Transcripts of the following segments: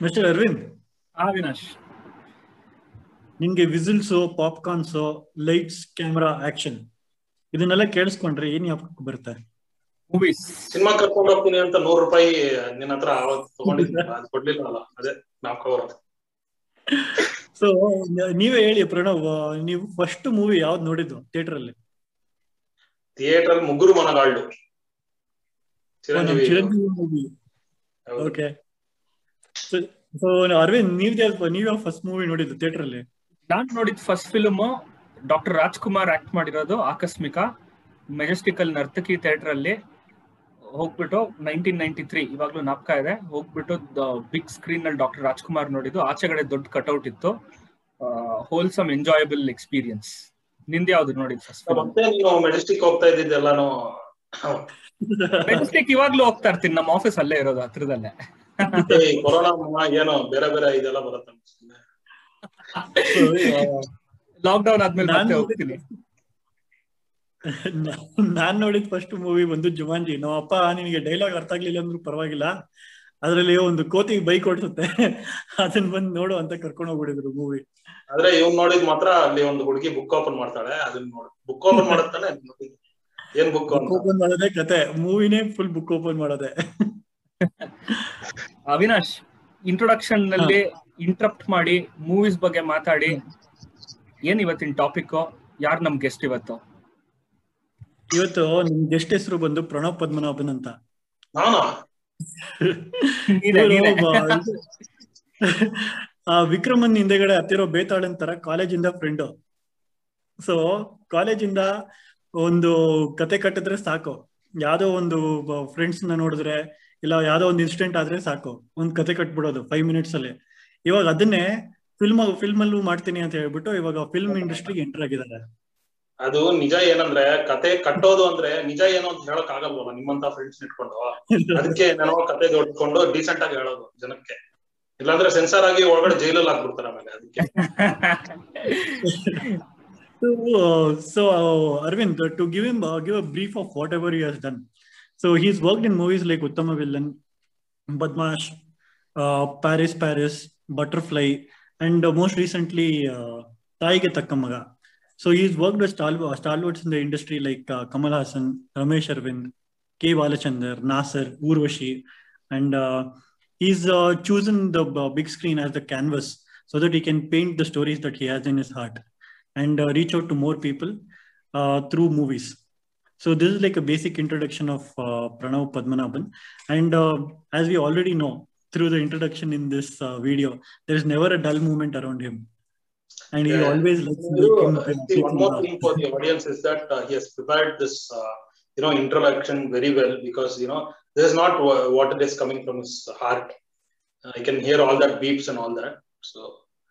Mister Arvind ಹಾ ವಿನಾಶ್ ನಿಮ್ಗೆ whistles popcorns lights camera action ಇದನ್ನೆಲ್ಲ ಕೇಳಿಸ್ಕೊಂಡ್ರೆ ಏನ್ ಯಾಕೆ ಬರುತ್ತೆ? ಮೂವೀಸ್ ಸಿನಿಮಾ ಕರ್ಕೊಂಡು ಹೋಗ್ತೀನಿ ಅಂತ ನೂರು ರೂಪಾಯಿ ನಿನ್ನ ಹತ್ರ ತಗೊಂಡಿದ್ದೆ ಅದು ಕೊಡ್ಲಿಲ್ಲ ಅಲ್ಲ ಅದೇ ನಾವ್ ಕವರ್ ಸೊ ನೀವೇ ಹೇಳಿ ಪ್ರಣವ್ ನೀವು ಫಸ್ಟ್ ಮೂವಿ ಯಾವ್ದು ನೋಡಿದ್ದು ಥಿಯೇಟರ್ ಅಲ್ಲಿ? ಥಿಯೇಟರ್ ಅಲ್ಲಿ Mugguru Monagallu Chiranjeevi Chiranjeevi movie okay so Arvind ನೀವ್ ಯಾವ ನೀವ್ ಯಾವ ಫಸ್ಟ್ ಮೂವಿ ನೋಡಿದ್ದು ಥಿಯೇಟರ್ ಅಲ್ಲಿ ನಾನ್ ನೋಡಿದ first film doctor Rajkumar act ಮಾಡಿರೋದು ಆಕಸ್ಮಿಕ. ಮೆಜೆಸ್ಟಿಕಲ್ ನರ್ತಕಿ ಥಿಯೇಟರ್ ಅಲ್ಲಿ ಹೋಗ್ಬಿಟ್ಟು ನೈನ್ಟೀನ್ ನೈನ್ಟಿ ತ್ರೀ ಇವಾಗ್ಲೂ ನಾಪ್ಕ ಇದೆ. ಹೋಗ್ಬಿಟ್ಟು ಬಿಗ್ ಸ್ಕ್ರೀನ್ ಅಲ್ಲಿ ಡಾಕ್ಟರ್ ರಾಜ್ಕುಮಾರ್ ನೋಡಿದ್ದು. ಆಚೆಗಡೆ ದೊಡ್ಡ ಕಟ್ಔಟ್ ಇತ್ತು. ಹೋಲ್ಸಮ್ ಎಂಜಾಯಬಲ್ ಎಕ್ಸ್ಪೀರಿಯನ್ಸ್ನಿಂದ ಯಾವ್ದು ನೋಡಿದ್ ಫಸ್ಟ್ ಮೆಜೆಸ್ಟಿಕ್ ಹೋಗ್ತಾ ಇದ್ದಿದ್ದೆಲ್ಲಾನು? ಮೆಜೆಸ್ಟಿಕ್ ಇವಾಗ್ಲೂ ಹೋಗ್ತಾ ಇರ್ತೀನಿ. ನಮ್ಮ ಆಫೀಸ್ ಅಲ್ಲೇ ಇರೋದು ಹತ್ರದಲ್ಲೇ. ಈ ಕೊರೋನಾ ಏನೋ ಬೇರೆ ಬೇರೆ ಇದೆಲ್ಲ ಬರುತ್ತೆ. ಲಾಕ್ ಡೌನ್ ಆದ್ಮೇಲೆ ನಾನ್ ಮತ್ತೆ ಹೋಗ್ತೀನಿ. ನಾನ್ ನೋಡಿದ ಫಸ್ಟ್ ಮೂವಿ ಬಂದು ಜುಮಾನ್ಜಿ. ನಮ್ಮ ಅಪ್ಪ ನಿನಗೆ ಡೈಲಾಗ್ ಅರ್ಥ ಆಗ್ಲಿಲ್ಲ ಅಂದ್ರೂ ಪರವಾಗಿಲ್ಲ. ಅದ್ರಲ್ಲಿ ಒಂದು ಕೋತಿಗೆ ಬೈಕ್ ಓಡಿಸುತ್ತೆ ಅದನ್ನ ಬಂದು ನೋಡು ಅಂತ ಕರ್ಕೊಂಡು ಹೋಗ್ಬಿಡಿದ್ರು ಮೂವಿ ಆದ್ರೆ ಇವ್ನ್ ನೋಡಿದ್ ಮಾತ್ರ ಅಲ್ಲಿ ಒಂದು ಹುಡುಗಿ ಬುಕ್ ಓಪನ್ ಮಾಡ್ತಾಳೆ ಅದನ್ನ ನೋಡು. ಬುಕ್ ಓಪನ್ ಮಾಡುತ್ತಾನೆ ಏನ್ ಬುಕ್ ಬುಕ್ ಓಪನ್ ಮಾಡೋದೇ ಕತೆ. ಮೂವಿನೇ ಫುಲ್ ಬುಕ್ ಓಪನ್ ಮಾಡೋದೆ. ಅವಿನಾಶ್ ಇಂಟ್ರೊಡಕ್ಷನ್ನಲ್ಲಿ ಇಂಟ್ರಪ್ಟ್ ಮಾಡಿ ಮೂವೀಸ್ ಬಗ್ಗೆ ಮಾತಾಡಿ. ಏನ್ ಇವತ್ತಿನ ಟಾಪಿಕ್ ಯಾರು ನಮ್ ಗೆಸ್ಟ್ ಇವತ್ತು? ಇವತ್ತು ನಿಮ್ ಗೆಸ್ಟ್ ಹೆಸರು ಬಂದು ಪ್ರಣವ್ ಪದ್ಮನಾಭನ್ ಅಂತ. ಆ ವಿಕ್ರಮನ್ ಹಿಂದೆಗಡೆ ಹತ್ತಿರೋ ಬೇತಾಳನ್ ತರ ಕಾಲೇಜಿಂದ ಫ್ರೆಂಡ್ ಸೊ ಕಾಲೇಜಿಂದ ಒಂದು ಕತೆ ಕಟ್ಟಿದ್ರೆ ಸಾಕು. ಯಾವ್ದೋ ಒಂದು ಫ್ರೆಂಡ್ಸ್ನ ನೋಡಿದ್ರೆ ಇಲ್ಲ ಯಾವ್ದೋ ಒಂದು ಇನ್ಸಿಡೆಂಟ್ ಆದ್ರೆ ಸಾಕು. ಒಂದ್ ಕತೆ ಕಟ್ಬಿಡೋದು ಫೈವ್ ಮಿನಿಟ್ಸ್ ಅಲ್ಲಿ. ಇವಾಗ ಅದನ್ನೇ ಫಿಲ್ಮ್ ಫಿಲ್ಮ್ ಅಲ್ಲೂ ಮಾಡ್ತೀನಿ ಅಂತ ಹೇಳ್ಬಿಟ್ಟು ಇವಾಗ ಫಿಲ್ಮ್ ಇಂಡಸ್ಟ್ರಿಗೆ ಎಂಟರ್ ಆಗಿದ್ದಾರೆ. ಅದು ನಿಜ ಏನಂದ್ರೆ ಕತೆ ಕಟ್ಟೋದು ಅಂದ್ರೆ ನಿಜ ಏನು ಅಂತ ಹೇಳಕ್ ಆಗಲ್ವಲ್ಲ ನಿಮ್ಮಂತ ಫ್ರೆಂಡ್ಸ್ ಇಟ್ಕೊಂಡು. ಅದಕ್ಕೆ ಏನೋ ಕತೆ ದೊಡ್ಕೊಂಡು ಡೀಸೆಂಟ್ ಆಗಿ ಹೇಳೋದು ಜನಕ್ಕೆ. ಇಲ್ಲಾಂದ್ರೆ ಸೆನ್ಸಾರ್ ಆಗಿ ಒಳಗಡೆ ಜೈಲಲ್ಲಿ ಹಾಕ್ಬಿಡ್ತಾರೆ ಆಮೇಲೆ ಅದಕ್ಕೆ. So Arvind to give Arvind, give a brief of whatever you brief of So he's worked in movies like Uttama Villan, Badmash, uh, Paris, Paris, Butterfly, and uh, most recently uh, Thayige Thakka Maga. So he's worked with stal- stalwarts in the industry like uh, Kamal Haasan, Ramesh Arvind, K. Balachandar, Nasser, Urvashi, and uh, he's uh, chosen the uh, big screen as the canvas so that he can paint the stories that he has in his heart and uh, reach out to more people uh, through movies. So this is like a basic introduction of uh, Pranav Padmanabhan. And uh, as we already know through the introduction in this uh, video, there is never a dull moment around him. And he Yeah. always likes You, making uh, see, one more laugh. thing for the audience is that uh, he has prepared this, uh, you know, introduction very well because you know this is not wha- what it is coming from his heart. I can hear all that beeps and all that. So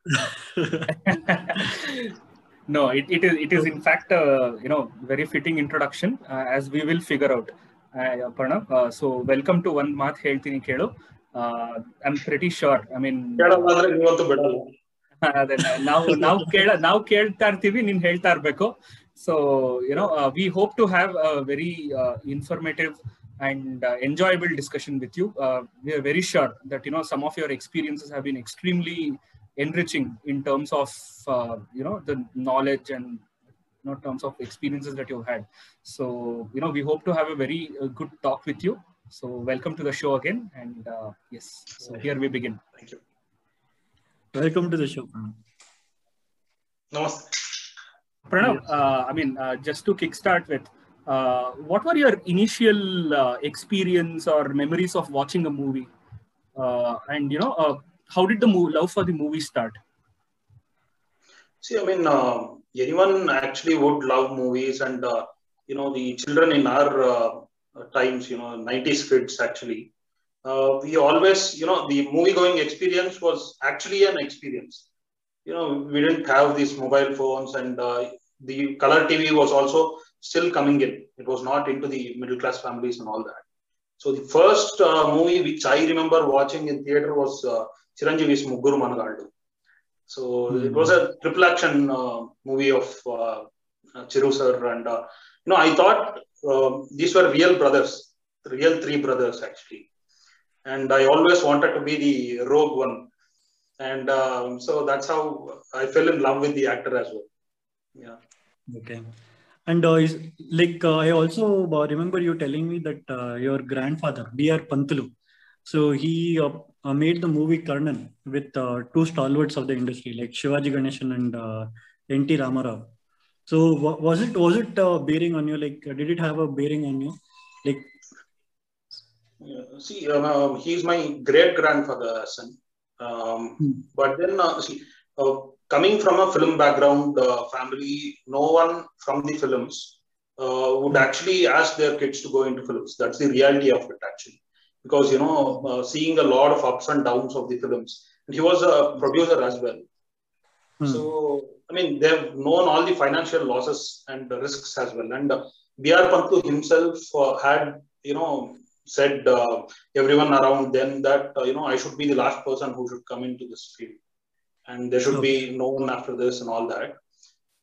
no, it, it is it is in fact uh, you know very fitting introduction uh, as we will figure out. Uh, Pranav, uh, so welcome to one math ಹೇಳ್ತೀನಿ ಕೇಳು uh, I'm pretty sure. I mean, ಕೇಳಲ್ಲ ಅಂದ್ರೆ ನೀವಂತೂ ಬಿಡಲ್ಲ ಅದನ್ನ ನಾವು ನಾವು ಕೇಳ ನಾವು ಕೇಳ್ತಾ ಇರ್ತೀವಿ ನೀನ್ ಹೇಳ್ತಾ ಇರ್ಬೇಕು so you know we hope to have very informative and enjoyable discussion with you we are very sure that you know some of your experiences have been extremely enriching in terms of uh, you know the knowledge and you know terms of experiences that you've had so you know we hope to have a very uh, good talk with you so welcome to the show again and uh, yes so here we begin Thank you. Welcome to the show. Namaste. Pranav, uh, I mean, uh, just to kickstart with, uh, what were your initial uh, experience or memories of watching a movie? Uh, and you know, uh, how did the love for the movie start? See, I mean, uh, anyone actually would love movies, and uh, you know, the children in our uh, times, you know, 90s kids actually, uh, we always, you know, the movie going experience was actually an experience. You know, we didn't have these mobile phones, and uh, the color TV was also still coming in. It was not into the middle class families and all that. So the first uh, movie which I remember watching in theater was uh, Chiranjeevi's Mugguru Monagallu. So it was a triple action uh, movie of uh, Chiru sir, and uh, you know I thought uh, these were real brothers, real three brothers actually. and I always wanted to be the rogue one, and um, so that's how I fell in love with the actor as well. Yeah. Okay. And uh, is, like uh, I also uh, remember you telling me that uh, your grandfather B.R. Pantulu, so he uh, uh, made the movie Karnan with two stalwarts of the industry like Sivaji Ganesan and N.T. Ramarao. So was it was it bearing on you? Like did it have a bearing on you? Like see, um, he's my great grandfather, son. Um, hmm. But then see, coming from a film background uh, family, no one from the films uh, would actually ask their kids to go into films. That's the reality of it, actually. Because, you know, uh, seeing a lot of ups and downs of the films. And he was a producer as well. Hmm. So, I mean, they've known all the financial losses and risks as well. And uh, B.R. Pantulu himself uh, had, you know, said uh, everyone around then that, uh, you know, I should be the last person who should come into this field and there should okay. be no one after this and all that.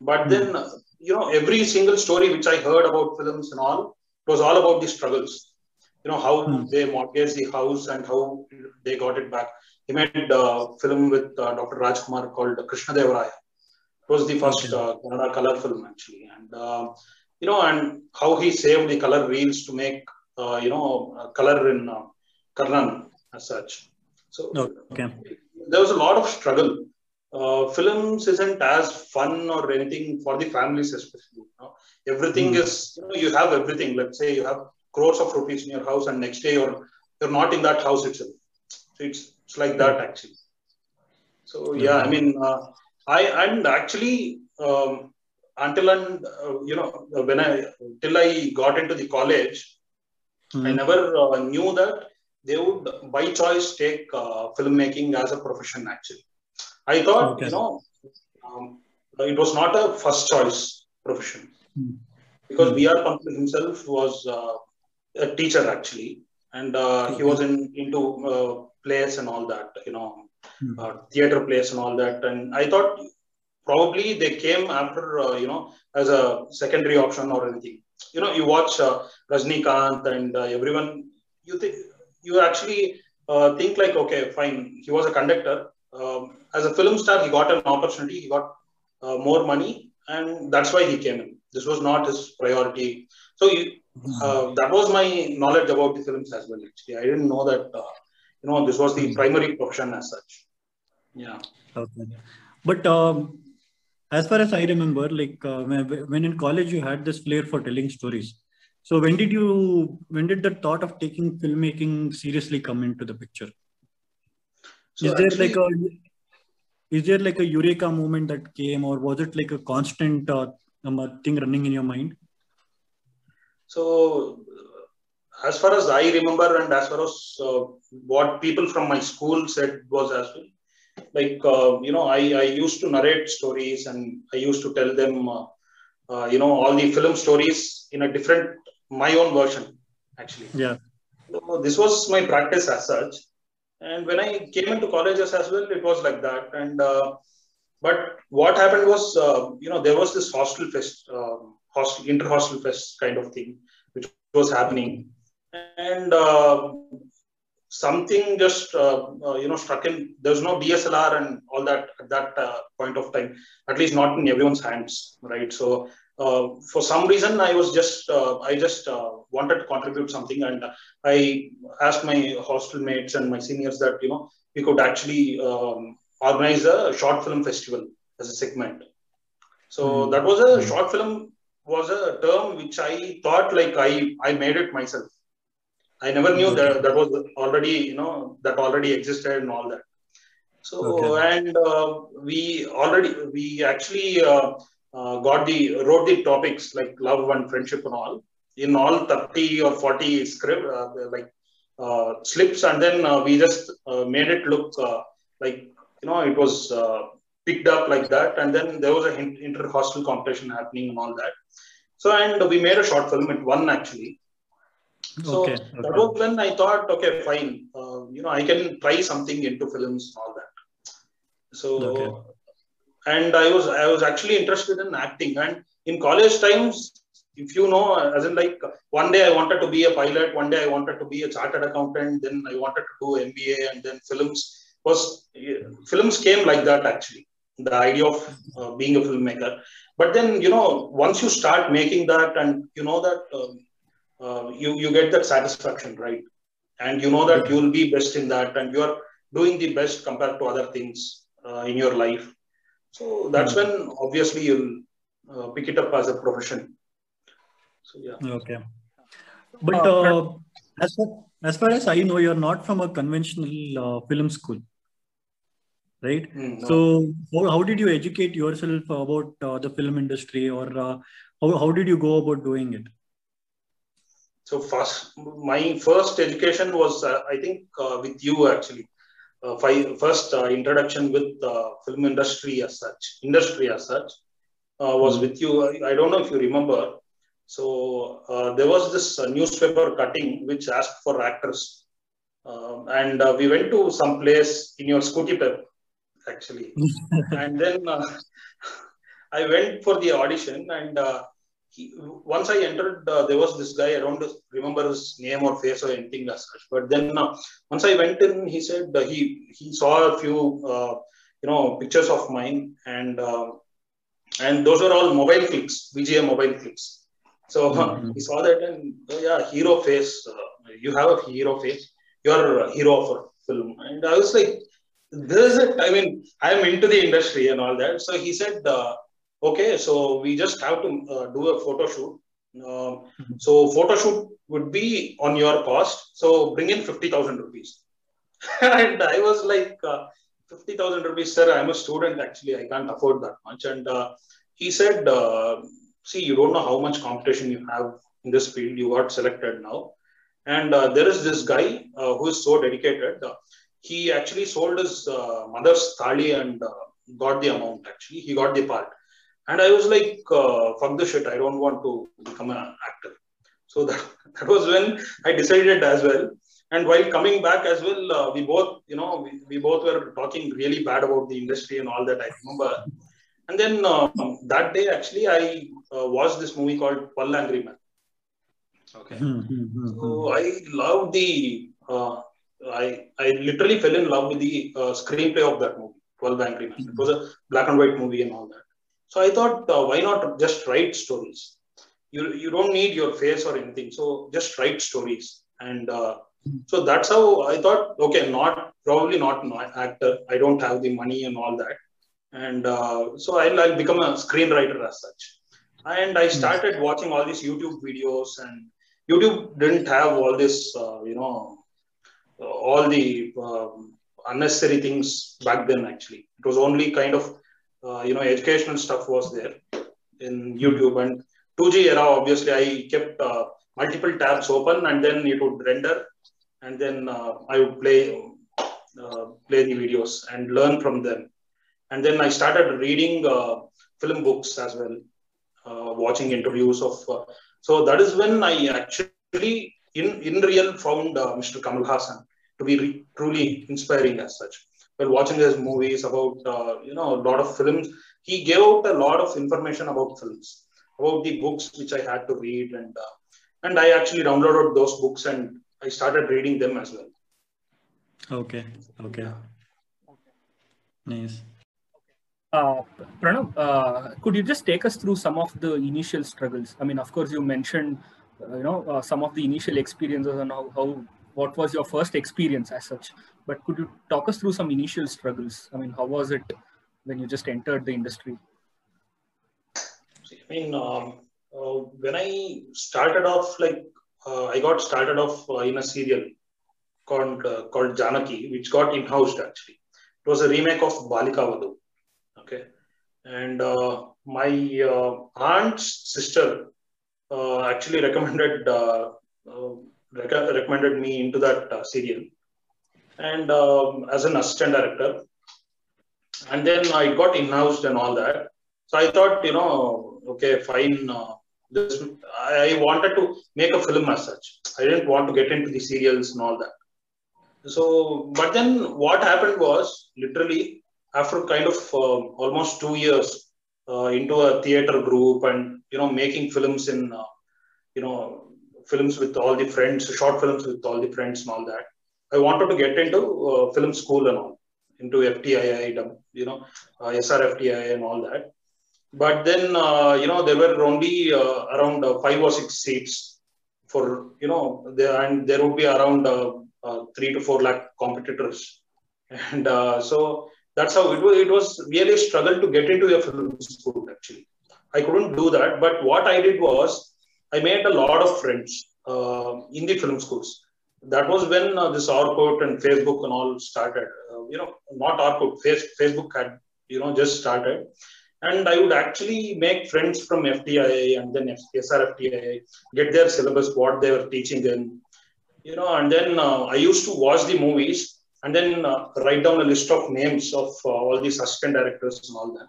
But mm. then, you know, every single story which I heard about films and all was all about the struggles. You know, how mm. they mortgaged the house and how they got it back. He made a film with uh, Dr. Rajkumar called Krishna Devaraya. It was the first okay. uh, color film actually. And, uh, you know, and how he saved the color reels to make, uh, you know, color in uh, Karnan as such. So, okay. there was a lot of struggle uh, films isn't as fun or anything for the families especially you know? everything mm. is you know you have everything let's say you have crores of rupees in your house and next day you're you're not in that house itself so it's it's like that actually so yeah i mean uh, i and actually um, until and uh, you know when i till i got into the college mm. i never uh, knew that they would by choice take uh, filmmaking as a profession actually I thought, okay. you know, um, it was not a first choice profession mm. because B.R. Hmm. Pantulu himself was uh, a teacher actually, and uh, okay. he was in into uh, plays and all that, you know, mm. theater plays and all that. And I thought probably they came after, uh, you know, as a secondary option or anything. You know, you watch uh, Rajinikanth and uh, everyone, you think you actually think like, okay, fine, he was a conductor um, as a film star, he got an opportunity, he got uh, more money, and that's why he came in. This was not his priority. So uh, that was my knowledge about the films as well. Actually, I didn't know that uh, you know this was the primary profession as such. Yeah. Okay. But um, as far as I remember, like uh, when in college you had this flair for telling stories. So when did you when did the thought of taking filmmaking seriously come into the picture? So is there actually, like a is there like a eureka moment that came, or was it like a constant uh, thing running in your mind? So, as far as I remember, and as far as uh, what people from my school said was as well, like uh, you know, I, I used to narrate stories and I used to tell them, uh, uh, you know, all the film stories in a different my own version, actually. Yeah. So this was my practice as such and when I came into colleges as well, it was like that. And uh, but what happened was, uh, you know, there was this hostel fest, uh, hostel inter hostel fest kind of thing, which was happening, and uh, something just uh, uh, you know struck in. There's no DSLR and all that at that uh, point of time, at least not in everyone's hands, right? So uh, for some reason i was just uh, i just uh, wanted to contribute something and i asked my hostel mates and my seniors that you know we could actually um, organize a short film festival as a segment so mm. that was a mm. short film was a term which i thought like i i made it myself i never knew okay. that that was already you know that already existed and all that so okay. and uh, we already we actually uh, uh, got the wrote the topics like love and friendship and all in all 30 or 40 script uh, like uh, slips and then uh, we just uh, made it look uh, like you know it was picked up like that and then there was a inter hostel competition happening and all that so and we made a short film it won actually so okay, okay. that was when i thought okay fine uh, you know i can try something into films and all that so and I was I was actually interested in acting. And in college times, if you know, as in like one day I wanted to be a pilot, one day I wanted to be a chartered accountant, then I wanted to do MBA, and then films was films came like that actually. The idea of uh, being a filmmaker, but then you know once you start making that, and you know that um, uh, you you get that satisfaction, right? And you know that you will be best in that, and you are doing the best compared to other things uh, in your life. So that's Mm. when obviously you'll uh, pick it up as a profession. So yeah. Okay. But Uh, uh, as, far, as far as I know, you're not from a conventional uh, film school, right? Mm, no. So, how, how did you educate yourself about uh, the film industry, or uh, how, how did you go about doing it? So first, my first education was, uh, I think, uh, with you actually. Uh, fi- first uh, introduction with uh, film industry as such, industry as such, uh, was Hmm. with you. I, I don't know if you remember. So uh, there was this uh, newspaper cutting which asked for actors, Um and uh, we went to some place in your scooty pep, actually, and then uh, I went for the audition and. Uh, he, once I entered, uh, there was this guy. I don't remember his name or face or anything as such. But then uh, once I went in, he said uh, he he saw a few uh, you know pictures of mine, and uh, and those were all mobile clicks, VGA mobile clicks. So Mhm. he saw that and oh, yeah, hero face. Uh, you have a hero face. You're a hero of a film, and I was like, this is it. I mean, I'm into the industry and all that. So he said. Uh, okay so we just have to uh, do a photo shoot uh, so photo shoot would be on your cost so bring in 50000 rupees and i was like uh, 50000 rupees sir i'm a student actually i can't afford that much and uh, he said uh, see you don't know how much competition you have in this field you got selected now and uh, there is this guy uh, who is so dedicated he actually sold his uh, mother's thali and uh, got the amount actually he got the part and I was like, uh, fuck the shit, I don't want to become an actor. So that, that was when I decided as well. And while coming back as well, uh, we both, you know, we, we both were talking really bad about the industry and all that, I remember. And then uh, that day, actually, I uh, watched this movie called Paul Angry Man. Okay. Hmm, hmm, hmm. So I love the, uh, I, I literally fell in love with the uh, screenplay of that movie, 12 Angry Men. It was a black and white movie and all that. So I thought, uh, why not just write stories? You, you don't need your face or anything. So just write stories. And uh, so that's how I thought, okay, not probably not an actor. I don't have the money and all that. And uh, so I'll, I'll become a screenwriter as such. And I started watching all these YouTube videos and YouTube didn't have all this, uh, you know, all the um, unnecessary things back then. Actually, it was only kind of, uh, you know, educational stuff was there in YouTube. And 2G era, obviously, I kept uh, multiple tabs open, and then it would render, and then uh, I would play uh, play the videos and learn from them. And then I started reading uh, film books as well, uh, watching interviews of so that is when I actually, in, in real, found uh, Mr. Kamal Haasan to be re- truly inspiring as such. While watching his movies about, uh, you know, a lot of films, he gave out a lot of information about films, about the books which I had to read. And, uh, and I actually downloaded those books and I started reading them as well. Okay. Okay. Nice. Uh, Pranav, uh, could you just take us through some of the initial struggles? I mean, of course, you mentioned, you know, uh, some of the initial experiences and how, how, what was your first experience as such. But could you talk us through some initial struggles? I mean, how was it when you just entered the industry? I mean, um, uh, when I started off, like uh, I got started off uh, in a serial called called Janaki, which got in-housed actually. It was a remake of Balika Vadhu. Okay, and uh, my uh, aunt's sister uh, actually recommended rec- recommended me into that serial, and um, as an assistant director, and then I got in-housed and all that. So I thought, you know, okay, fine. this I wanted to make a film as such. I didn't want to get into the serials and all that. So, but then what happened was literally after kind of uh, almost two years uh, into a theater group and you know, making films in, uh, you know, films with all the friends, short films with all the friends and all that. I wanted to get into uh, film school and all, into FTII, you know, uh, SRFTI and all that. But then, uh, you know, there were only uh, around uh, five or six seats for, you know, there, and there would be around uh, uh, three to four lakh competitors. And so that's how it was, it was really a struggle to get into a film school, actually. I couldn't do that. But what I did was, I made a lot of friends in the film schools that was when uh, this Orkut and Facebook and all started. Uh, you know, not Orkut, face, Facebook had you know just started, and I would actually make friends from FTII and then SRFTI, get their syllabus, what they were teaching in, you know, and then uh, I used to watch the movies and then uh, write down a list of names of uh, all these assistant directors and all that.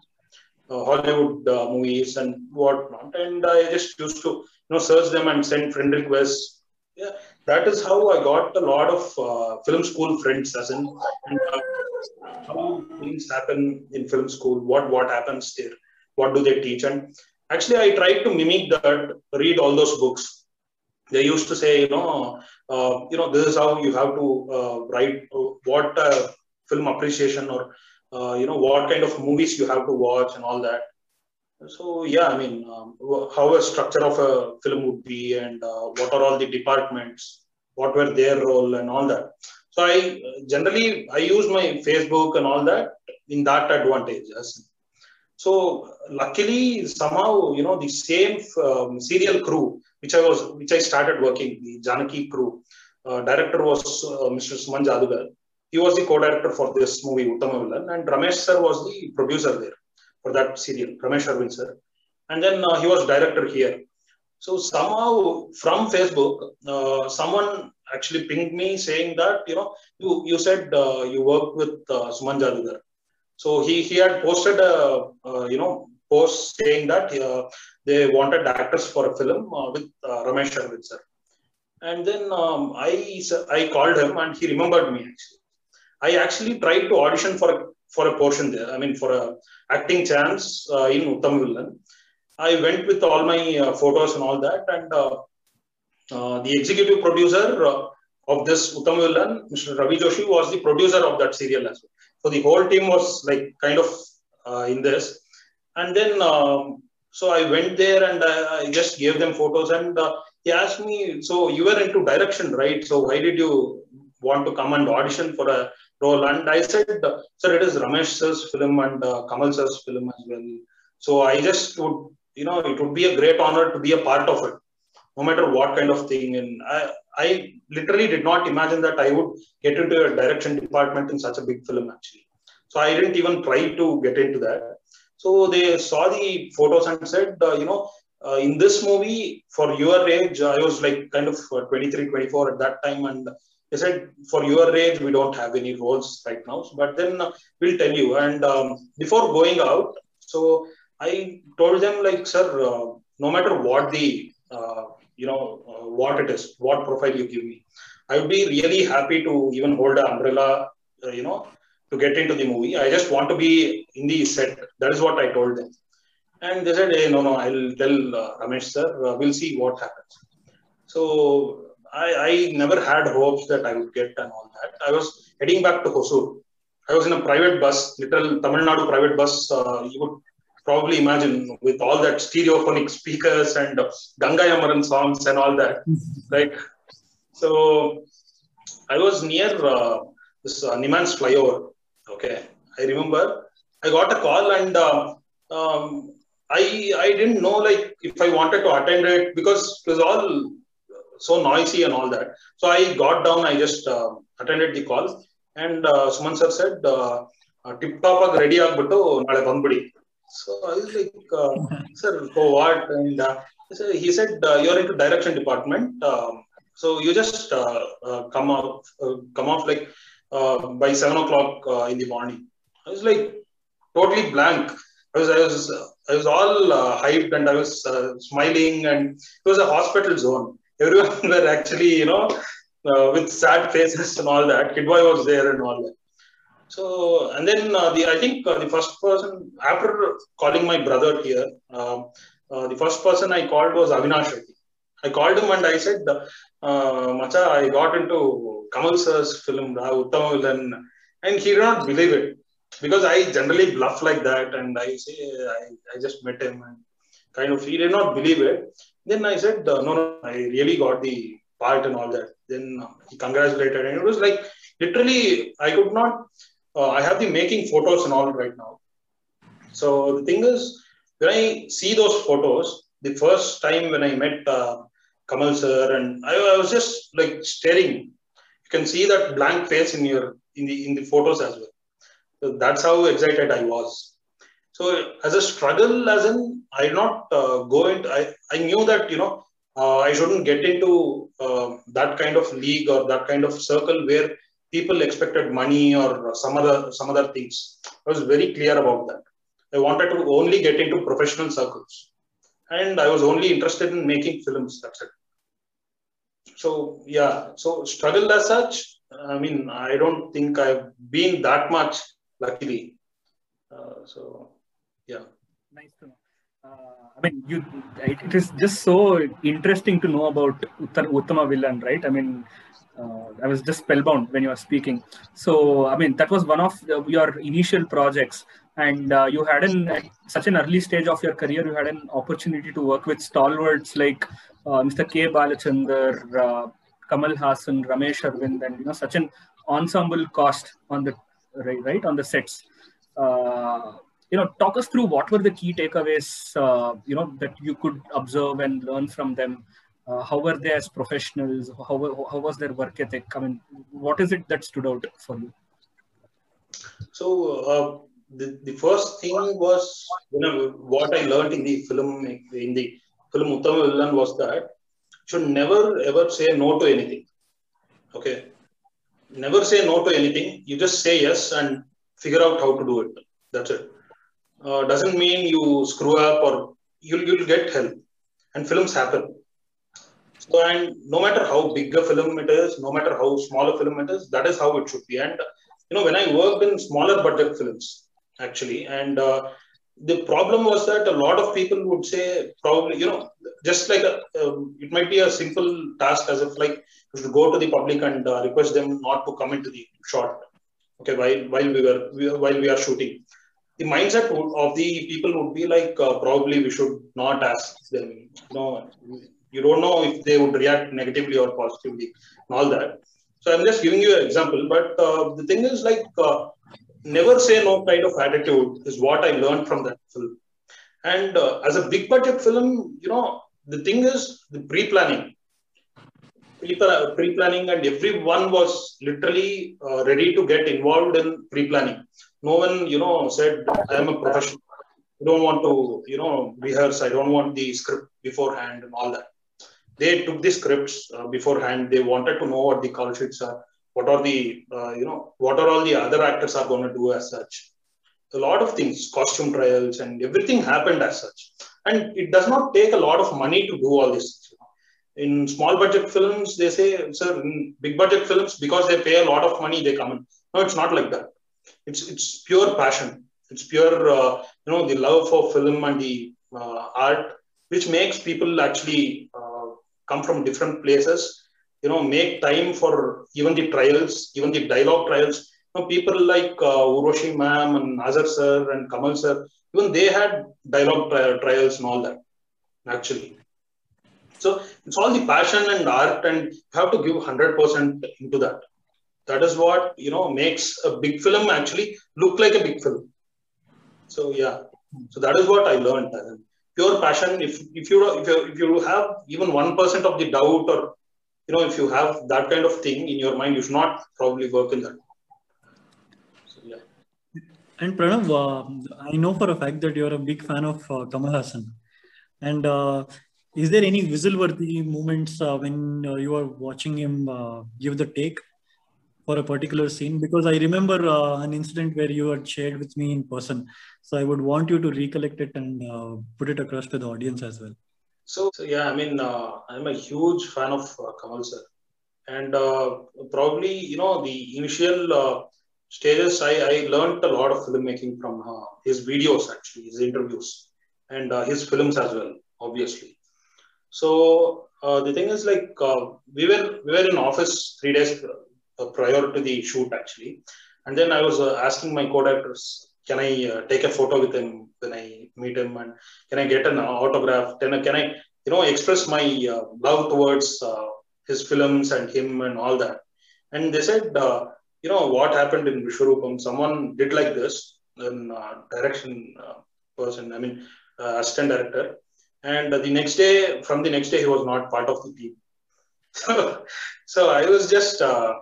Uh, Hollywood movies and whatnot, and I just used to you know search them and send friend requests. Yeah, that is how I got a lot of uh, film school friends, as in and, uh, how things happen in film school, what what happens there, what do they teach, and actually I tried to mimic that, read all those books. They used to say, you know, uh, you know, this is how you have to uh, write uh, what uh, film appreciation or you know what kind of movies you have to watch and all that. So yeah, I mean, um, how a structure of a film would be, and uh, what are all the departments, what were their role, and all that. So I generally I use my Facebook and all that in that advantage. So luckily somehow you know the same um, serial crew which I was which I started working the Janaki crew. Uh, director was uh, Mr. Suman Jadugar. He was the co-director for this movie Uttama Villan, and Ramesh sir was the producer there for that serial, Ramesh Arvind sir. And then uh, he was director here. So somehow from Facebook, uh, someone actually pinged me saying that, you know, you, you said uh, you worked with uh, Suman Jadugar. So he, he had posted a, uh, you know, post saying that uh, they wanted actors for a film uh, with Ramesh Arvind sir. And then um, I, I called him and he remembered me actually. I actually tried to audition for a for a portion there. I mean, for a acting chance uh, in Uttam Villan. I went with all my uh, photos and all that, and uh, uh the executive producer uh, of this Uttam Villan, Mr. Ravi Joshi, was the producer of that serial as well. So the whole team was like kind of uh, in this, and then um, so I went there and I, I, just gave them photos, and he asked me, "So you were into direction, right? So why did you want to come and audition for a role. And I said, sir, it is Ramesh sir's film and uh, Kamal sir's film as well. So I just would, you know, it would be a great honor to be a part of it, no matter what kind of thing. And I, I literally did not imagine that I would get into a direction department in such a big film, actually. So I didn't even try to get into that. So they saw the photos and said, uh, you know, uh, in this movie, for your age, I was like kind of uh, 23, 24 at that time. And they said, for your age, we don't have any roles right now, but then uh, we'll tell you. And um, before going out, so I told them like, sir, uh, no matter what the, uh, you know, uh, what it is, what profile you give me, I would be really happy to even hold an umbrella, uh, you know, to get into the movie. I just want to be in the set. That is what I told them. And they said, hey, no, no, I'll tell uh, Ramesh sir, we'll see what happens. So I, I never had hopes that I would get and all that. I was heading back to Hosur. I was in a private bus, little Tamil Nadu private bus. Uh, you would probably imagine with all that stereophonic speakers and uh, Gangai Amaran songs and all that, right? So I was near uh, this uh, NIMHANS flyover. Okay, I remember I got a call and uh, um, I I didn't know like if I wanted to attend it because it was all so noisy and all that. So I got down, I just uh, attended the call. And uh, Suman sir said, uh, uh tip top ಆಗಿ ready ಆಗ್ಬಿಟ್ಟು ನಾಳೆ ಬಂದ್ಬಿಡಿ so I like sir for what and he said uh, you're into direction department um, so you just uh, uh, come off uh, come off like uh, by seven o'clock uh, in the morning i was like totally blank i was i was i was all hyped and i was smiling and it was a hospital zone everyone were actually, you know, uh, with sad faces and all that. Kidboy was there and all that. So, and then uh, the I think uh, the first person after calling my brother here, um, uh, the first person I called was Avinash Reddy. I called him and I said, uh, Macha, I got into Kamal sir's film, Uttama and he did not believe it because I generally bluff like that and I say, I, I just met him and kind of, he did not believe it. Then I said, uh, no, no, I really got the part and all that. Then he congratulated and it was like, literally, I could not, uh, I have the making photos and all right now. So the thing is, when I see those photos, the first time when I met uh, Kamal sir, and I, I, was just like staring. You can see that blank face in your in the in the photos as well. So that's how excited I was. So as a struggle, as in I not uh, go into. I I knew that you know uh, I shouldn't get into uh, that kind of league or that kind of circle where people expected money or some other some other things. I was very clear about that. I wanted to only get into professional circles. And I was only interested in making films. That's it. So, yeah, so struggle as such, I mean, I don't think I've been that much, luckily. Uh, so, yeah. Nice to know. Uh, I mean, you. It, is just so interesting to know about Uttar, Uttama Villan, right? I mean, uh, I was just spellbound when you were speaking. So, I mean, that was one of your initial projects and uh, you had an at such an early stage of your career you had an opportunity to work with stalwarts like uh, mr k balachander uh, kamal haasan ramesh arvind and you know such an ensemble cost on the right, right on the sets uh, you know talk us through what were the key takeaways uh, you know that you could observe and learn from them uh, how were they as professionals how, how was their work ethic i mean what is it that stood out for you so the, the first thing was you know what I learned in the film in the film Uttama Villan was that should never ever say no to anything. Okay. Never say no to anything. You just say yes and figure out how to do it. That's it. Uh, doesn't mean you screw up or you'll you'll get help. And films happen. So and no matter how big a film it is, no matter how small a film it is, that is how it should be. And you know, when I worked in smaller budget films, actually. And uh, the problem was that a lot of people would say, probably, you know, just like a, um, it might be a simple task as if like you should go to the public and uh, request them not to come into the shot. Okay, while while we were while we are shooting, the mindset of the people would be like uh, probably we should not ask them. You know, you don't know if they would react negatively or positively and all that. So I'm just giving you an example, but uh, the thing is like uh, never say no kind of attitude is what I learned from that film. And uh, as a big budget film, you know, the thing is the pre-planning. Pre-planning and everyone was literally uh, ready to get involved in pre-planning. No one, you know, said, I am a professional. I don't want to, you know, rehearse. I don't want the script beforehand and all that. They took the scripts uh, beforehand. They wanted to know what the call sheets are what are the uh, you know what are all the other actors are going to do as such a lot of things costume trials and everything happened as such and it does not take a lot of money to do all this in small budget films they say sir in big budget films because they pay a lot of money they come in no it's not like that it's it's pure passion it's pure uh, you know the love for film and the uh, art which makes people actually uh, come from different places you know, make time for even the trials, even the dialogue trials. You know, people like uh, Urvashi ma'am and Azhar sir and Kamal sir, even they had dialogue tri- trials and all that, actually. So it's all the passion and art, and you have to give 100% into that. That is what, you know, makes a big film actually look like a big film. So, yeah. So that is what I learned. Pure passion. If, if, you, if, you, if you have even 1% of the doubt or you know, if you have that kind of thing in your mind, you should not probably work in that. So, yeah. And Pranav, uh, I know for a fact that you're a big fan of uh, Kamal Haasan. And uh, is there any whistle-worthy moments uh, when uh, you are watching him uh, give the take for a particular scene? Because I remember an incident where you had shared with me in person. So I would want you to recollect it and put it across to the audience as well. So, so yeah, I mean, uh, I'm a huge fan of uh, Kamal sir, and uh, probably you know the initial uh, stages. I, I learned a lot of filmmaking from uh, his videos, actually, his interviews, and uh, his films as well, obviously. So uh, the thing is, like, uh, we were we were in office three days uh, prior to the shoot, actually, and then I was uh, asking my co-directors, can I uh, take a photo with him when I meet him, and can I get an autograph? Can I, can I you know, express my love towards his films and him and all that? And they said, you know, what happened in Vishwarupam? Someone did like this, in direction person. I mean, assistant director and the next day from the next day he was not part of the team. So, so i was just uh,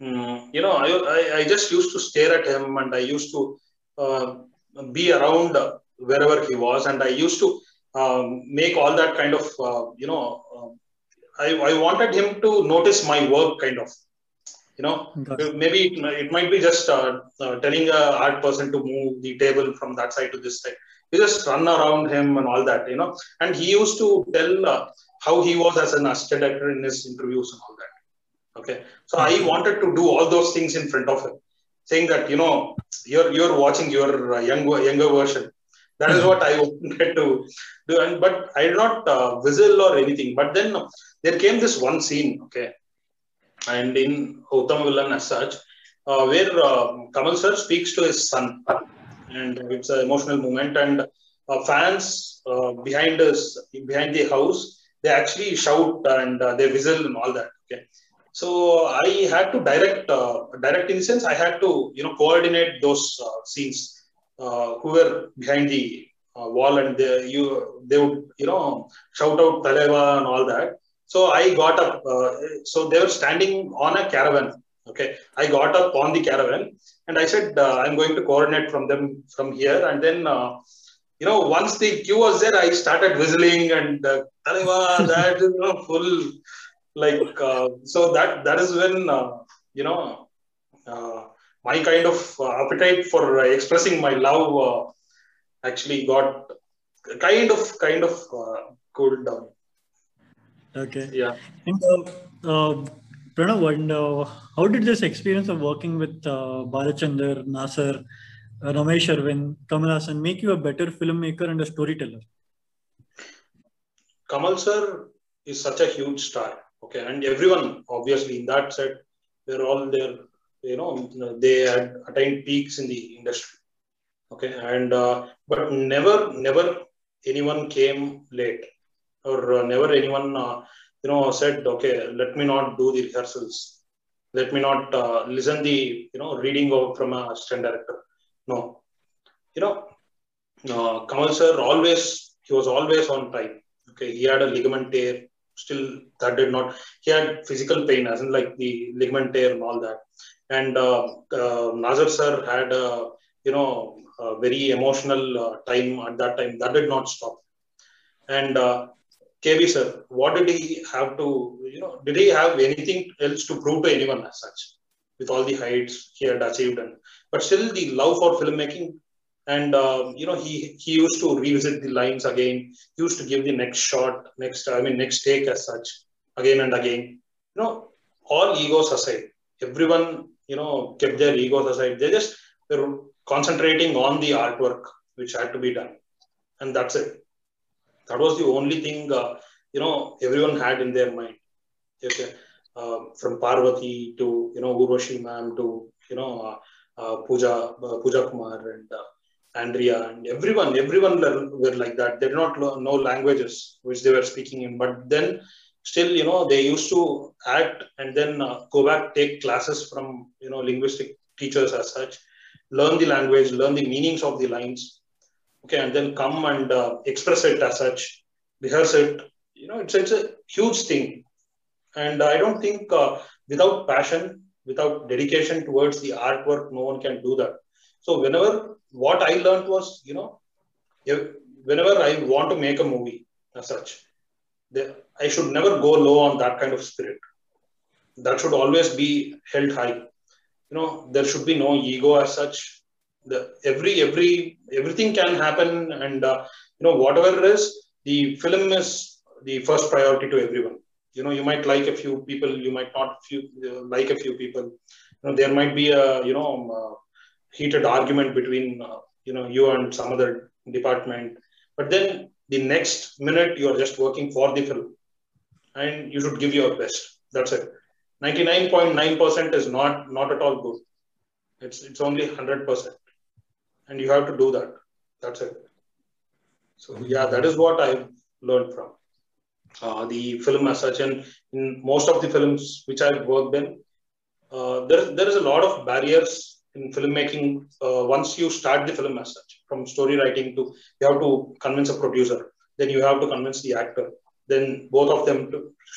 mm, you know I, I, just used to stare at him and i used to uh, be around wherever he was. And i used to um, make all that kind of uh, you know uh, I, I wanted him to notice my work kind of you know. Maybe it, it might be just uh, uh, telling a art person to move the table from that side to this side you just run around him and all that, you know. And he used to tell uh, how he was as an assistant director in his interviews and all that. Okay, so I mm-hmm. wanted to do all those things in front of him, saying that you know you're you're watching your uh, younger younger version. That is mm-hmm. what I wanted to do, and but I did not uh, whistle or anything. But then there came this one scene, okay, and in Uttamavilan as such, uh, where uh, Kamal sir speaks to his son and it's an emotional moment. And uh, fans uh, behind us, behind the house, they actually shout and uh, they whistle and all that. Okay, so I had to direct, direct in the sense I had to you know coordinate those scenes. who were behind the uh, wall and they, you they would you know shout out Taleva and all that. So I got up. Uh, so they were standing on a caravan. Okay, I got up on the caravan and I said, uh, I'm going to coordinate from them from here. And then, uh, you know, once the cue was there, I started whistling and uh, that is you know, full, like, uh, so that that is when, uh, you know, uh, my kind of uh, appetite for expressing my love actually got kind of, kind of cooled down. Okay. Yeah. And, Pranav, and uh, how did this experience of working with uh, Balachander, Nasser, uh, Ramesh Arvind, Kamal Haasan make you a better filmmaker and a storyteller? Kamal sir is such a huge star. Okay, and everyone obviously in that set, they're all there. You know, they had attained peaks in the industry. Okay, and uh, but never, never anyone came late, or uh, never anyone uh, you know, said, okay, let me not do the rehearsals. Let me not uh, listen the, you know, reading of, from a assistant director. No. You know, uh, Kamal sir always, he was always on time. Okay, he had a ligament tear. Still, that did not. He had physical pain, as in like the ligament tear and all that. And uh, uh, Nasser sir had a, you know, a very emotional uh, time at that time. That did not stop. And uh, KB sir, what did he have to, you know, did he have anything else to prove to anyone as such with all the heights he had achieved? And, but still the love for filmmaking and, uh, you know, he, he used to revisit the lines again, he used to give the next shot, next, I mean, next take as such again and again. You know, all egos aside, everyone, you know, kept their egos aside. They just were concentrating on the artwork which had to be done. And that's it that was the only thing uh, you know everyone had in their mind. Okay, uh, from Parvati to you know Urvashi ma'am to you know uh, uh Pooja uh, Pooja Kumar and uh, Andrea and everyone everyone were like that. They did not know languages which they were speaking in, but then still you know they used to act and then go back take classes from you know linguistic teachers as such learn the language learn the meanings of the lines okay, and then come and uh, express it as such, rehearse it. You know, it's, it's a huge thing. And I don't think uh, without passion, without dedication towards the artwork, no one can do that. So whenever what I learned was, you know, whenever I want to make a movie as such, I should never go low on that kind of spirit. That should always be held high. You know, there should be no ego as such the every every everything can happen and uh, you know whatever it is the film is the first priority to everyone you know you might like a few people you might not few uh, like a few people you know there might be a you know um, uh, heated argument between uh, you know you and some other department but then the next minute you are just working for the film and you should give your best. That's it. 99.9% is not not at all good. It's it's only 100%. And you have to do that. That's it. So yeah, that is what I've learned from uh, the film as such. And in most of the films which I've worked in, uh, there, there is a lot of barriers in filmmaking uh, once you start the film as such from story writing to you have to convince a producer then you have to convince the actor then both of them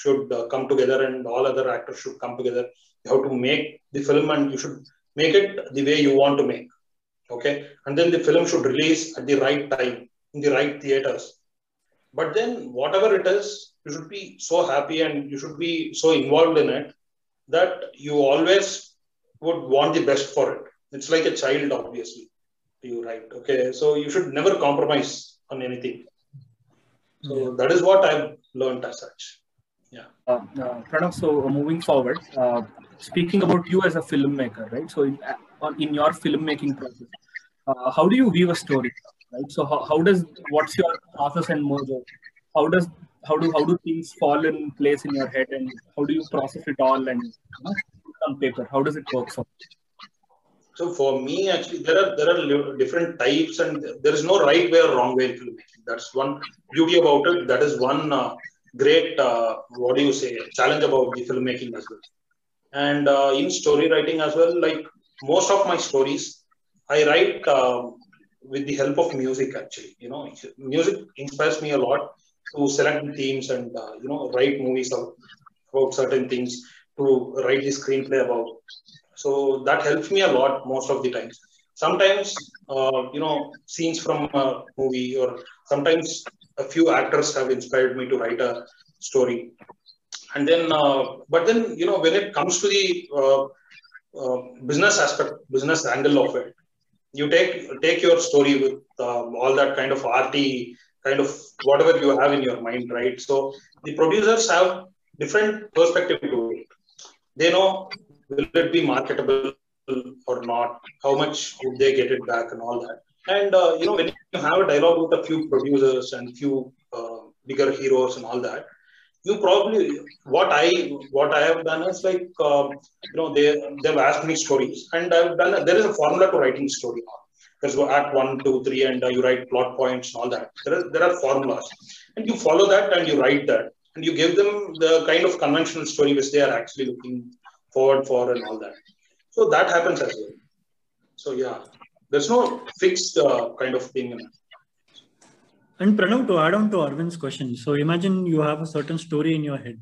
should uh, come together and all other actors should come together you have to make the film and you should make it the way you want to make okay and then the film should release at the right time in the right theaters but then whatever it is you should be so happy and you should be so involved in it that you always would want the best for it. It's like a child, obviously. You right? Okay, so you should never compromise on anything. So yeah. that is what I've learned as such. Yeah. Uh, uh, Pranav, so moving forward, uh, speaking about you as a filmmaker, right? So in, in your filmmaking process, uh, how do you view a story? Right. So how, how does what's your process and mojo? How does how do how do things fall in place in your head and how do you process it all and you know, on paper? How does it work for you? So for me, actually, there are there are different types, and there is no right way or wrong way in filmmaking. That's one beauty about it. That is one uh, great uh, what do you say challenge about the filmmaking as well. And uh, in story writing as well, like most of my stories, I write uh, with the help of music. Actually, you know, music inspires me a lot to select themes and uh, you know write movies about, about certain things to write the screenplay about. So that helps me a lot most of the times. Sometimes, uh, you know, scenes from a movie or sometimes a few actors have inspired me to write a story. And then, uh, but then, you know, when it comes to the uh, uh business aspect, business angle of it, you take take your story with um, all that kind of arty kind of whatever you have in your mind, right? So the producers have different perspective to it. They know will it be marketable or not? How much would they get it back and all that? And uh, you know when you have a dialogue with a few producers and few uh, bigger heroes and all that you probably what i what i have done is like uh, you know they they've asked me stories and i've done there is a formula to writing story there's act one two three and uh, you write plot points and all that there are, there are formulas and you follow that and you write that and you give them the kind of conventional story which they are actually looking forward for and all that. So that happens as well. So yeah, there's no fixed uh, kind of thing. And Pranav, to add on to Arvind's question, so imagine you have a certain story in your head.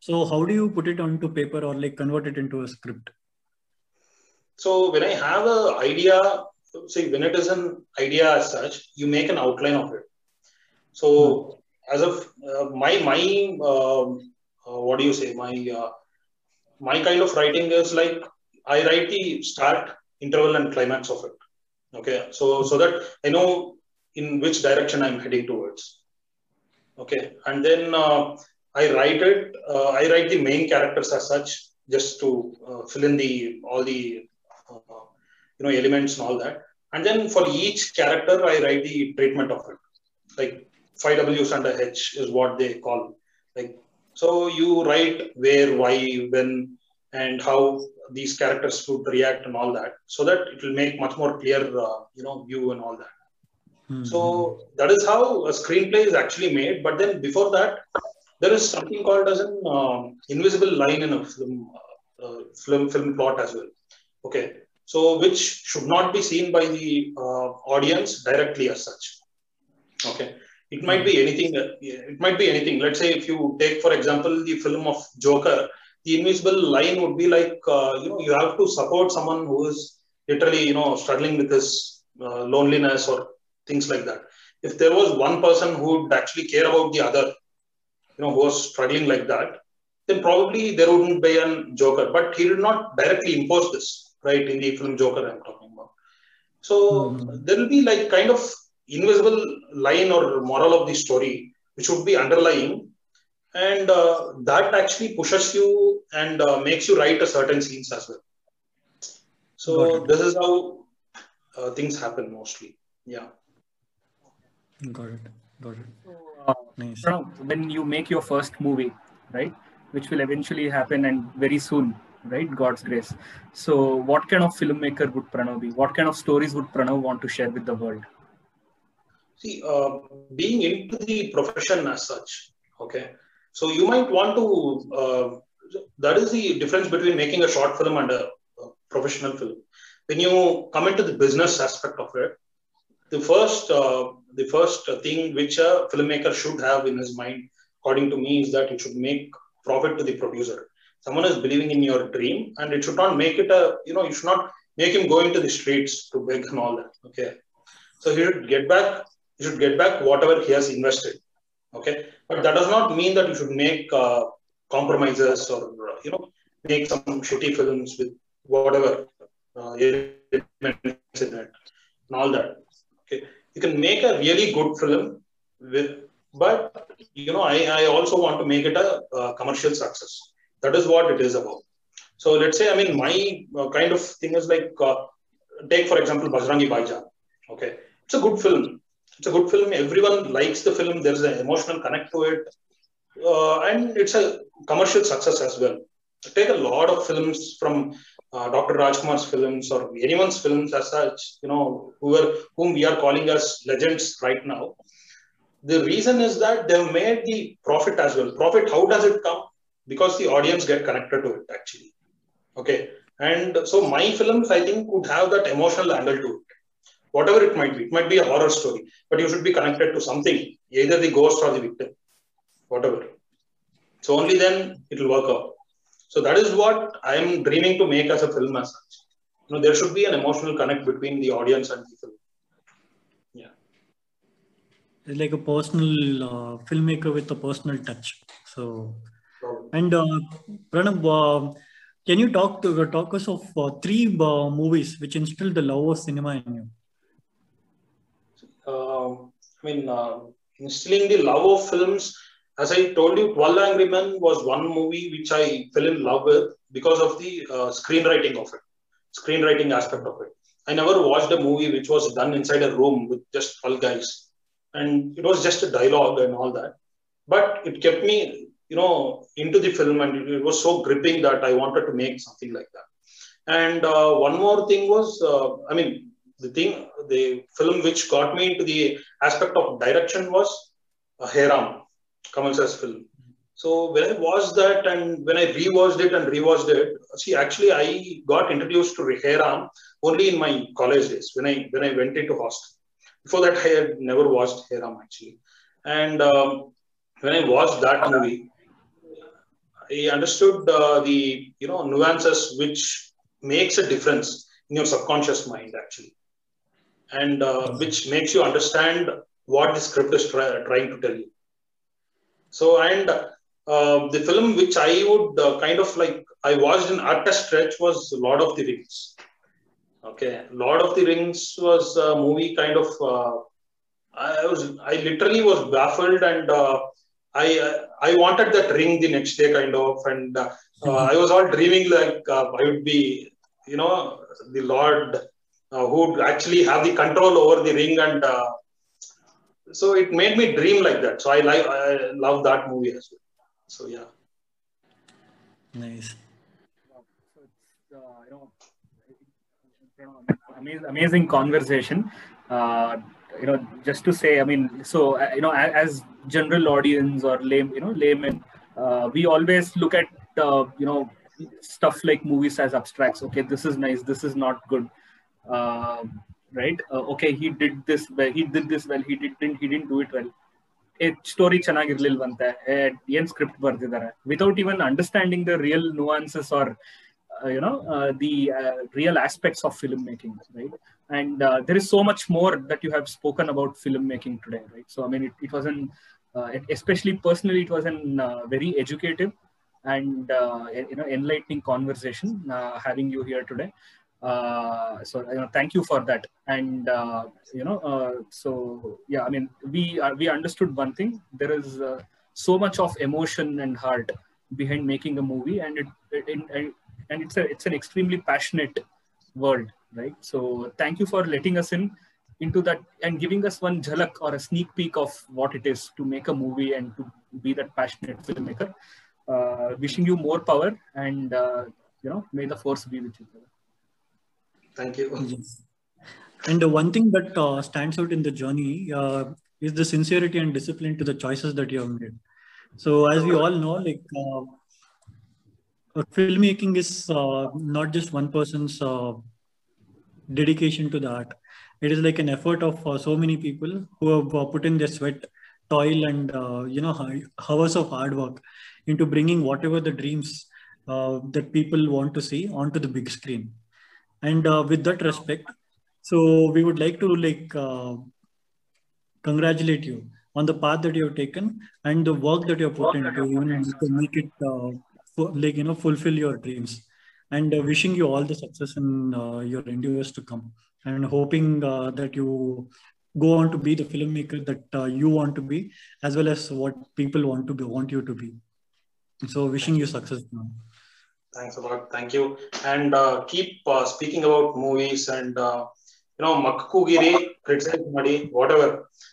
So how do you put it onto paper or like convert it into a script? So when I have an idea, say when it is an idea as such, you make an outline of it. So hmm as of uh, my my um, uh, what do you say my uh, my kind of writing is like I write the start, interval, and climax of it. Okay, so so that I know in which direction I'm heading towards. Okay, and then uh, I write it. Uh, I write the main characters as such, just to uh, fill in the all the you know elements and all that. And then for each character, I write the treatment of it. Like five W's and a H is what they call. Like so, you write where, why, when, and how these characters would react and all that, so that it will make much more clear, uh, you know, view and all that. Mm-hmm. So that is how a screenplay is actually made. But then before that, there is something called as an uh, invisible line in a film, uh, film film plot as well. Okay, so which should not be seen by the uh, audience directly as such. Okay, it might be anything. It might be anything. Let's say if you take, for example, the film of Joker, the invisible line would be like, uh, you know, you have to support someone who is literally, you know, struggling with his uh, loneliness or things like that. If there was one person who would actually care about the other, you know, who was struggling like that, then probably there wouldn't be a Joker. But he did not directly impose this, right, in the film Joker I'm talking about. So mm-hmm. there will be like kind of invisible line or moral of the story, which would be underlying. And uh, that actually pushes you and uh, makes you write a certain scenes as well. So this is how uh, things happen mostly. Yeah. Got it. Got it. So, uh, Nice. When you make your first movie, right, which will eventually happen and very soon, right, God's grace. So, what kind of filmmaker would Pranav be? What kind of stories would Pranav want to share with the world? See, uh, being into the profession as such, okay. So you might want to. Uh, that is the difference between making a short film and a, a professional film. When you come into the business aspect of it, the first uh, the first thing which a filmmaker should have in his mind, according to me, is that it should make profit to the producer. Someone is believing in your dream, and it should not make it a you know you should not make him go into the streets to beg and all that. Okay, so he should get back. He should get back whatever he has invested. Okay, but that does not mean that you should make uh, compromises or you know make some shitty films with whatever uh, elements in it and all that. Okay, you can make a really good film with, but you know, I, I also want to make it a, a commercial success. That is what it is about. So let's say, I mean, my uh, kind of thing is like, uh, take for example, Bajrangi Bhaijaan. Okay, it's a good film. It's a good film. Everyone likes the film. There's an emotional connect to it, uh, and it's a commercial success as well. Take a lot of films from uh, Dr. Rajkumar's films or anyone's films as such, you know, who are, whom we are calling as legends right now. The reason is that they've made the profit as well. Profit, how does it come? Because the audience get connected to it actually. Okay. And so my films, I think, would have that emotional angle to it. Whatever it might be. It might be a horror story, but you should be connected to something, either the ghost or the victim, whatever. So only then it will work out. So that is what I'm dreaming to make as a film as such. You know, there should be an emotional connect between the audience and the film. Yeah. It's like a personal uh, filmmaker with a personal touch. So, and uh, Pranav, uh, can you talk to talk us of uh, three uh, movies which instilled the love of cinema in you? uh, I mean, uh, instilling the love of films. As I told you, 12 Angry Men was one movie which I fell in love with because of the uh, screenwriting of it, screenwriting aspect of it. I never watched a movie which was done inside a room with just 12 guys. And it was just a dialogue and all that. But it kept me, you know, into the film and it, was so gripping that I wanted to make something like that. And uh, one more thing was, uh, I mean, the thing, the film which got me into the aspect of direction was uh, Hey Ram, Kamal Sir's film. So when I watched that and when I rewatched it and rewatched it, see, actually I got introduced to Hey Ram only in my college days when I when I went into hostel. Before that, I had never watched Hey Ram actually. And um, when I watched that movie, I understood uh, the you know nuances which makes a difference in your subconscious mind actually and uh, which makes you understand what the script is try- trying to tell you so and uh, the film which i would uh, kind of like i watched in a stretch was lord of the rings. Okay lord of the rings was a movie kind of uh, i was i literally was baffled and uh, I I wanted that ring the next day, kind of, and uh, uh, I was all dreaming like uh, I would be, you know, the Lord uh, who would actually have the control over the ring, and uh, so it made me dream like that. So I like I love that movie as well. So yeah. Nice. So it's, uh, you know, amazing, amazing conversation. Uh, you know, just to say, I mean, so uh, you know, as, as general audience or lame, you know, laymen, uh, we always look at uh, you know stuff like movies as abstracts. Okay, this is nice. This is not good. Um, right? Uh, okay, he did this well. He did this well. He didn't. He didn't do it well. Story ಚೆನ್ನಾಗಿರ್ಲಿಲ್ವಂತೆ ಏನ್ script ಬರ್ದಿದ್ದಾರೆ without even understanding the real nuances R you know uh, the uh, real aspects of filmmaking right and uh, there is so much more that you have spoken about filmmaking today right so i mean it, it was an uh, especially personally it was an uh, very educative and uh, you know enlightening conversation uh, so you know thank you for that and uh, you know uh, so yeah i mean we we understood one thing there is uh, so much of emotion and heart behind making a movie and it, it, it and it's a it's an extremely passionate world right so thank you for letting us in into that and giving us one jhalak or a sneak peek of what it is to make a movie and to be that passionate filmmaker. Uh, wishing you more power and uh, you know may the force be with you. Thank you. Yes. And the one thing that uh, stands out in the journey uh, is the sincerity and discipline to the choices that you have made. So, as we all know, like uh, filmmaking is uh, not just one person's uh, dedication to the art. It is like an effort of uh, so many people who have put in their sweat, toil, and you know hours of hard work into bringing whatever the dreams that people want to see onto the big screen. And with that respect, so we would like to like uh, congratulate you on the path that you have taken and the work that you have put into to make it uh, like you know fulfill your dreams. And uh, wishing you all the success in uh, your endeavors to come, and hoping uh, that you go on to be the filmmaker that uh, you want to be, as well as what people want to be want you to be. So wishing you success. Now. Thanks a lot. Thank you. And uh, keep uh, speaking about movies and uh, you know makkugiri criticize madi whatever.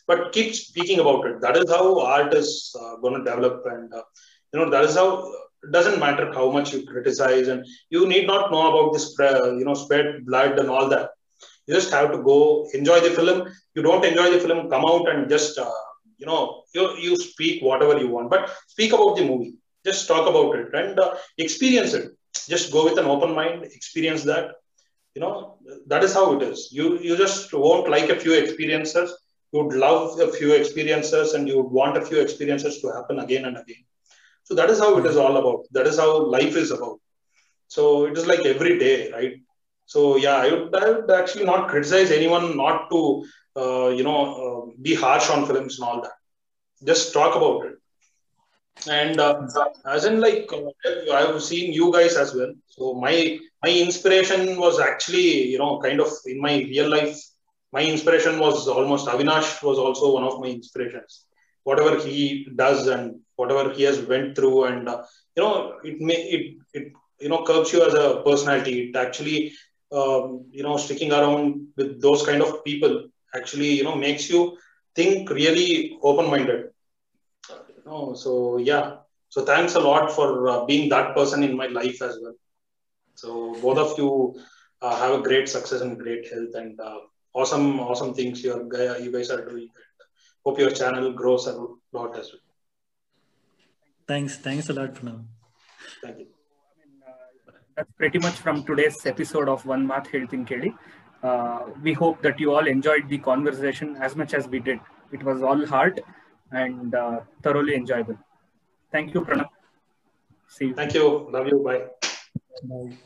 But keep speaking about it. That is how art is uh, going to develop and uh, you know that is how it doesn't matter how much you criticize and you need not know about this uh, you know spread blood and all that. You just have to go enjoy the film. You don't enjoy the film come out and just you know you, you speak whatever you want. But speak about the movie just talk about it and uh, experience it. Just go with an open mind experience that. You know that is how it is. You you just won't like a few experiences. You would love a few experiences and you would want a few experiences to happen again and again. So that is how it is all about. That is how life is about. So it is like every day right? So yeah i would, I would actually not criticize anyone not to uh, you know uh, be harsh on films and all that. Just talk about it and uh, as in like uh, i've seen you guys as well. So my my inspiration was actually you know kind of in my real life my inspiration was almost avinash was also one of my inspirations. Whatever he does and whatever he has went through and uh, you know it may it it you know curbs you as a personality. It actually um, you know sticking around with those kind of people actually you know makes you think really open minded know so yeah so thanks a lot for uh, being that person in my life as well so both of you uh, have a great success and great health and uh, awesome, awesome things you, are, you guys are doing. Hope your channel grows a lot as well. Thanks. Thanks a lot Pranav. Thank you. that's pretty much from today's episode of One Math Helting Keli. Uh, we hope that you all enjoyed the conversation as much as we did. It was all heart and uh, thoroughly enjoyable. Thank you, Pranav. See you. Thank you. Love you. Bye. Bye.